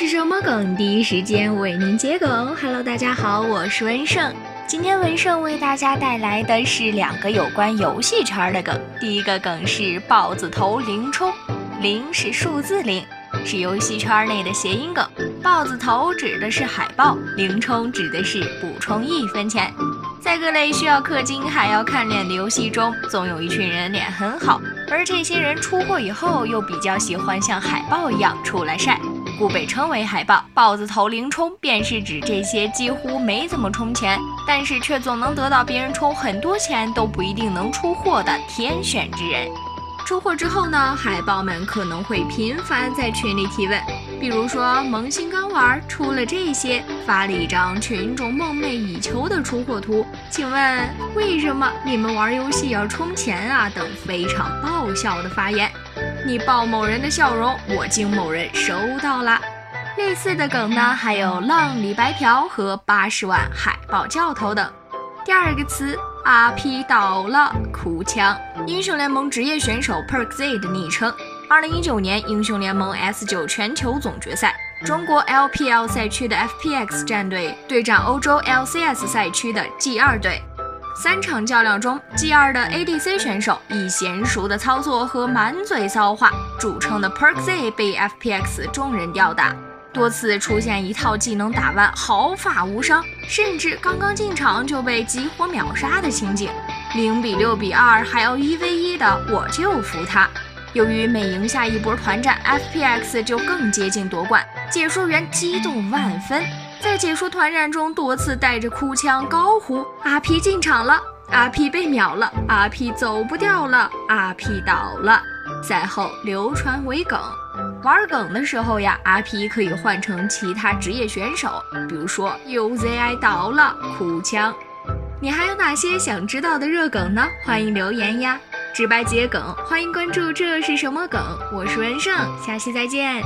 是什么梗？第一时间为您接梗。Hello，大家好，我是文胜。今天文胜为大家带来的是两个有关游戏圈的梗。第一个梗是豹子头零冲，零是数字零，是游戏圈内的谐音梗。豹子头指的是海豹，零冲指的是补充一分钱。在各类需要氪金还要看脸的游戏中，总有一群人脸很好，而这些人出货以后又比较喜欢像海豹一样出来晒。故被称为海豹，豹子头零充便是指这些几乎没怎么充钱，但是却总能得到别人充很多钱都不一定能出货的天选之人。出货之后呢，海豹们可能会频繁在群里提问，比如说萌新刚玩出了这些，发了一张群众梦寐以求的出货图，请问为什么你们玩游戏要充钱啊？等非常爆笑的发言。你爆某人的笑容，我敬某人收到了。类似的梗呢，还有浪里白条和八十万海豹教头等。第二个词，RP 倒了，哭腔。英雄联盟职业选手 PerkZ 的昵称。二零一九年英雄联盟 S 九全球总决赛，中国 LPL 赛区的 FPX 战队对战欧洲 LCS 赛区的 G 二队。三场较量中，G2 的 ADC 选手以娴熟的操作和满嘴骚话著称的 PerkZ 被 FPX 众人吊打，多次出现一套技能打完毫发无伤，甚至刚刚进场就被集火秒杀的情景。零比六比二还要一 v 一的，我就服他。由于每赢下一波团战，FPX 就更接近夺冠，解说员激动万分。在解说团战中，多次带着哭腔高呼：“阿 P 进场了，阿 P 被秒了，阿 P 走不掉了，阿 P 倒了。”赛后流传为梗。玩梗的时候呀，阿 P 可以换成其他职业选手，比如说 UZI 倒了，哭腔。你还有哪些想知道的热梗呢？欢迎留言呀！直白接梗，欢迎关注。这是什么梗？我是文胜，下期再见。